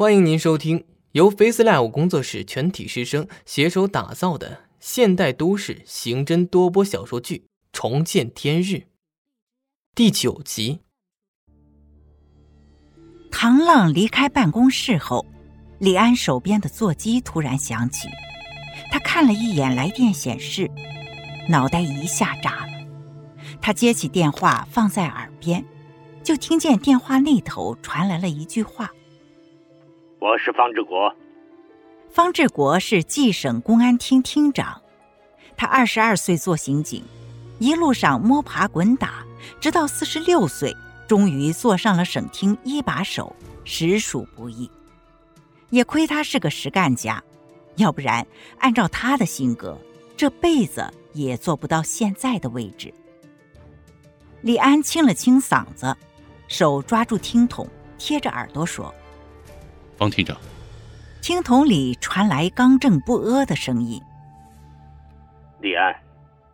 欢迎您收听由 FaceLive 工作室全体师生携手打造的现代都市刑侦多播小说剧《重见天日》第九集。唐浪离开办公室后，李安手边的座机突然响起，他看了一眼来电显示，脑袋一下炸了。他接起电话放在耳边，就听见电话那头传来了一句话。我是方志国。方志国是冀省公安厅厅长，他二十二岁做刑警，一路上摸爬滚打，直到四十六岁，终于坐上了省厅一把手，实属不易。也亏他是个实干家，要不然按照他的性格，这辈子也做不到现在的位置。李安清了清嗓子，手抓住听筒，贴着耳朵说。方厅长，听筒里传来刚正不阿的声音：“李安，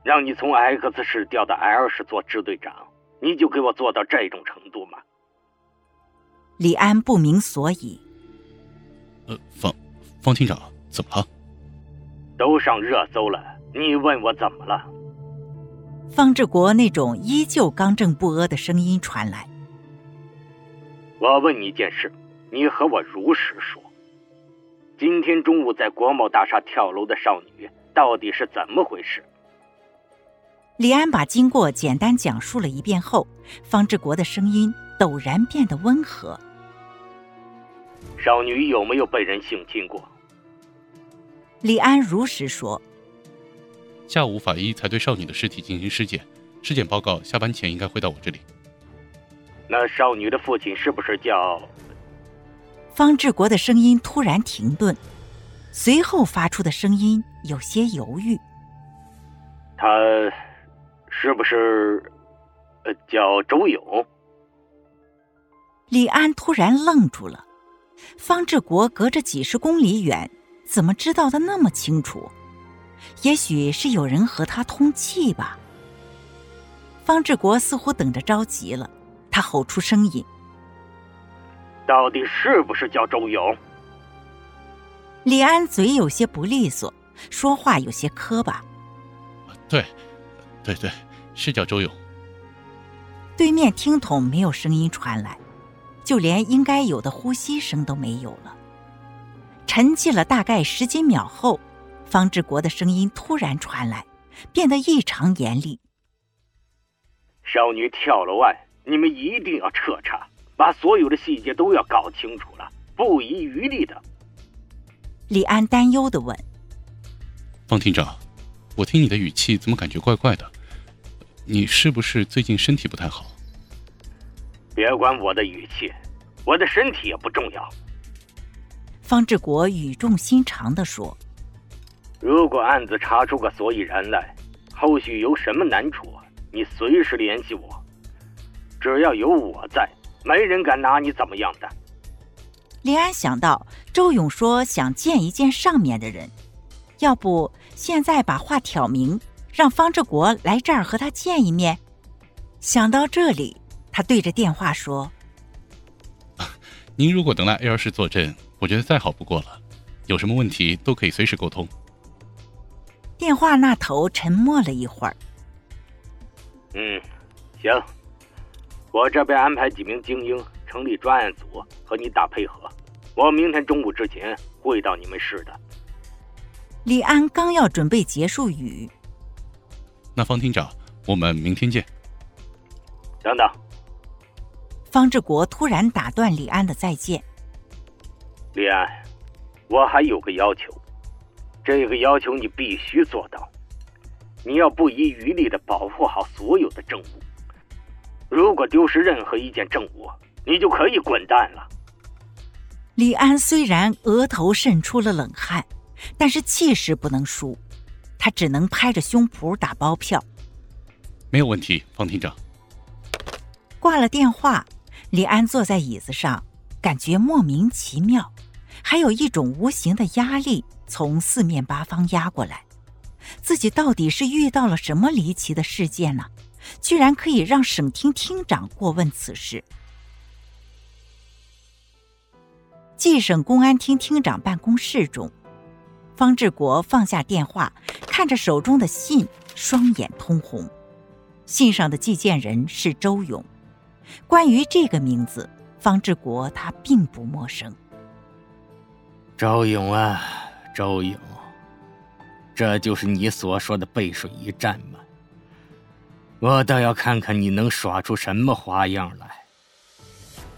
让你从 X 市调到 L 市做支队长，你就给我做到这种程度吗？”李安不明所以。呃，方方厅长，怎么了？都上热搜了，你问我怎么了？方志国那种依旧刚正不阿的声音传来：“我问你一件事。”你和我如实说，今天中午在国贸大厦跳楼的少女到底是怎么回事？李安把经过简单讲述了一遍后，方志国的声音陡然变得温和。少女有没有被人性侵过？李安如实说。下午法医才对少女的尸体进行尸检，尸检报告下班前应该会到我这里。那少女的父亲是不是叫？方志国的声音突然停顿，随后发出的声音有些犹豫。他是不是呃叫周勇？李安突然愣住了。方志国隔着几十公里远，怎么知道的那么清楚？也许是有人和他通气吧。方志国似乎等着着急了，他吼出声音。到底是不是叫周勇？李安嘴有些不利索，说话有些磕巴。对，对对，是叫周勇。对面听筒没有声音传来，就连应该有的呼吸声都没有了。沉寂了大概十几秒后，方志国的声音突然传来，变得异常严厉：“少女跳楼案，你们一定要彻查。”把所有的细节都要搞清楚了，不遗余力的。李安担忧的问：“方厅长，我听你的语气怎么感觉怪怪的？你是不是最近身体不太好？”别管我的语气，我的身体也不重要。方志国语重心长的说：“如果案子查出个所以然来，后续有什么难处，你随时联系我，只要有我在。”没人敢拿你怎么样的。李安想到周勇说想见一见上面的人，要不现在把话挑明，让方志国来这儿和他见一面。想到这里，他对着电话说：“您如果能来 L 室坐镇，我觉得再好不过了。有什么问题都可以随时沟通。”电话那头沉默了一会儿。嗯，行。我这边安排几名精英成立专案组和你打配合，我明天中午之前会到你们市的。李安刚要准备结束语，那方厅长，我们明天见。等等，方志国突然打断李安的再见。李安，我还有个要求，这个要求你必须做到，你要不遗余力的保护好所有的证物。如果丢失任何一件证物，你就可以滚蛋了。李安虽然额头渗出了冷汗，但是气势不能输，他只能拍着胸脯打包票。没有问题，方厅长。挂了电话，李安坐在椅子上，感觉莫名其妙，还有一种无形的压力从四面八方压过来。自己到底是遇到了什么离奇的事件呢？居然可以让省厅厅长过问此事。冀省公安厅厅长办公室中，方志国放下电话，看着手中的信，双眼通红。信上的寄件人是周勇。关于这个名字，方志国他并不陌生。周勇啊，周勇，这就是你所说的背水一战吗？我倒要看看你能耍出什么花样来。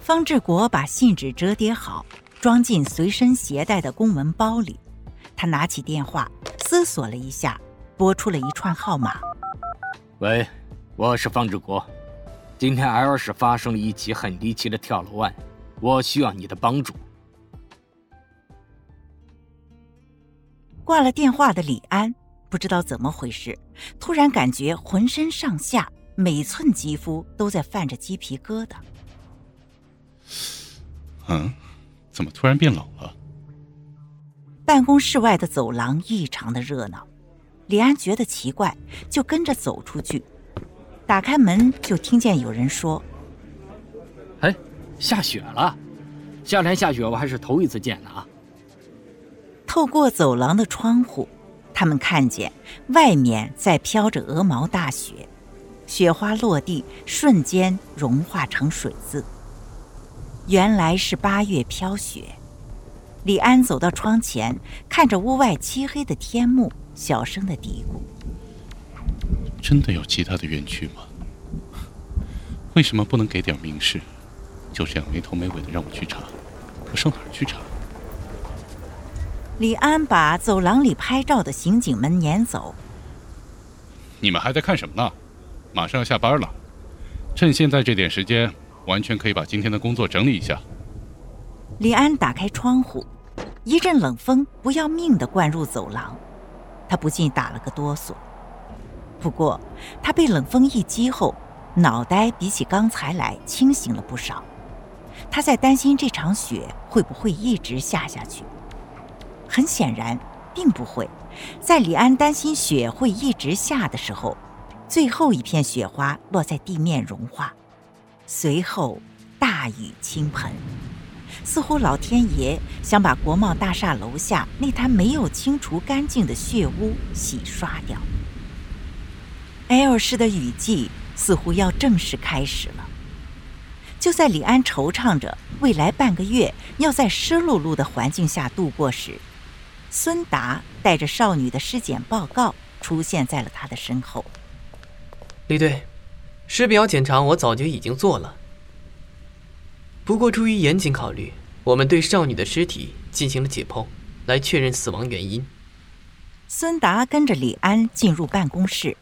方志国把信纸折叠好。装进随身携带的公文包里，他拿起电话，思索了一下，拨出了一串号码。喂，我是方志国，今天 L 市发生了一起很离奇的跳楼案，我需要你的帮助。挂了电话的李安不知道怎么回事，突然感觉浑身上下每寸肌肤都在泛着鸡皮疙瘩。嗯。怎么突然变冷了？办公室外的走廊异常的热闹，李安觉得奇怪，就跟着走出去。打开门，就听见有人说：“哎，下雪了！夏天下雪我还是头一次见呢啊！”透过走廊的窗户，他们看见外面在飘着鹅毛大雪，雪花落地，瞬间融化成水渍。原来是八月飘雪，李安走到窗前，看着屋外漆黑的天幕，小声的嘀咕：“真的有其他的冤屈吗？为什么不能给点明示？就这样没头没尾的让我去查，我上哪儿去查？”李安把走廊里拍照的刑警们撵走。你们还在看什么呢？马上要下班了，趁现在这点时间。完全可以把今天的工作整理一下。李安打开窗户，一阵冷风不要命的灌入走廊，他不禁打了个哆嗦。不过，他被冷风一击后，脑袋比起刚才来清醒了不少。他在担心这场雪会不会一直下下去。很显然，并不会。在李安担心雪会一直下的时候，最后一片雪花落在地面融化。随后，大雨倾盆，似乎老天爷想把国贸大厦楼下那滩没有清除干净的血污洗刷掉。L 市的雨季似乎要正式开始了。就在李安惆怅着未来半个月要在湿漉漉的环境下度过时，孙达带着少女的尸检报告出现在了他的身后。李队。尸表检查我早就已经做了，不过出于严谨考虑，我们对少女的尸体进行了解剖，来确认死亡原因。孙达跟着李安进入办公室。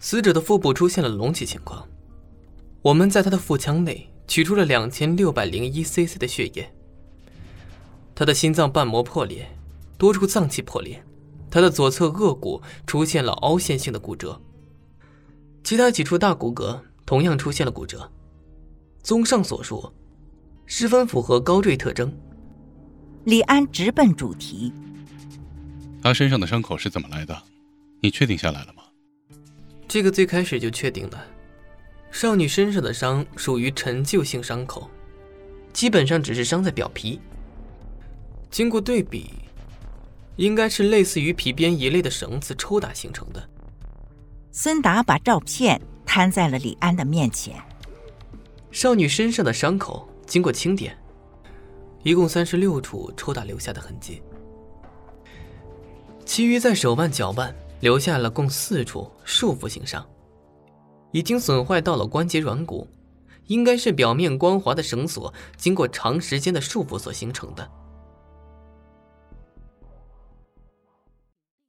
死者的腹部出现了隆起情况，我们在他的腹腔内取出了两千六百零一 cc 的血液。他的心脏瓣膜破裂，多处脏器破裂，他的左侧颚骨出现了凹陷性的骨折。其他几处大骨骼同样出现了骨折。综上所述，十分符合高坠特征。李安直奔主题：他身上的伤口是怎么来的？你确定下来了吗？这个最开始就确定了。少女身上的伤属于陈旧性伤口，基本上只是伤在表皮。经过对比，应该是类似于皮鞭一类的绳子抽打形成的。孙达把照片摊在了李安的面前。少女身上的伤口经过清点，一共三十六处抽打留下的痕迹，其余在手腕、脚腕留下了共四处束缚性伤，已经损坏到了关节软骨，应该是表面光滑的绳索经过长时间的束缚所形成的。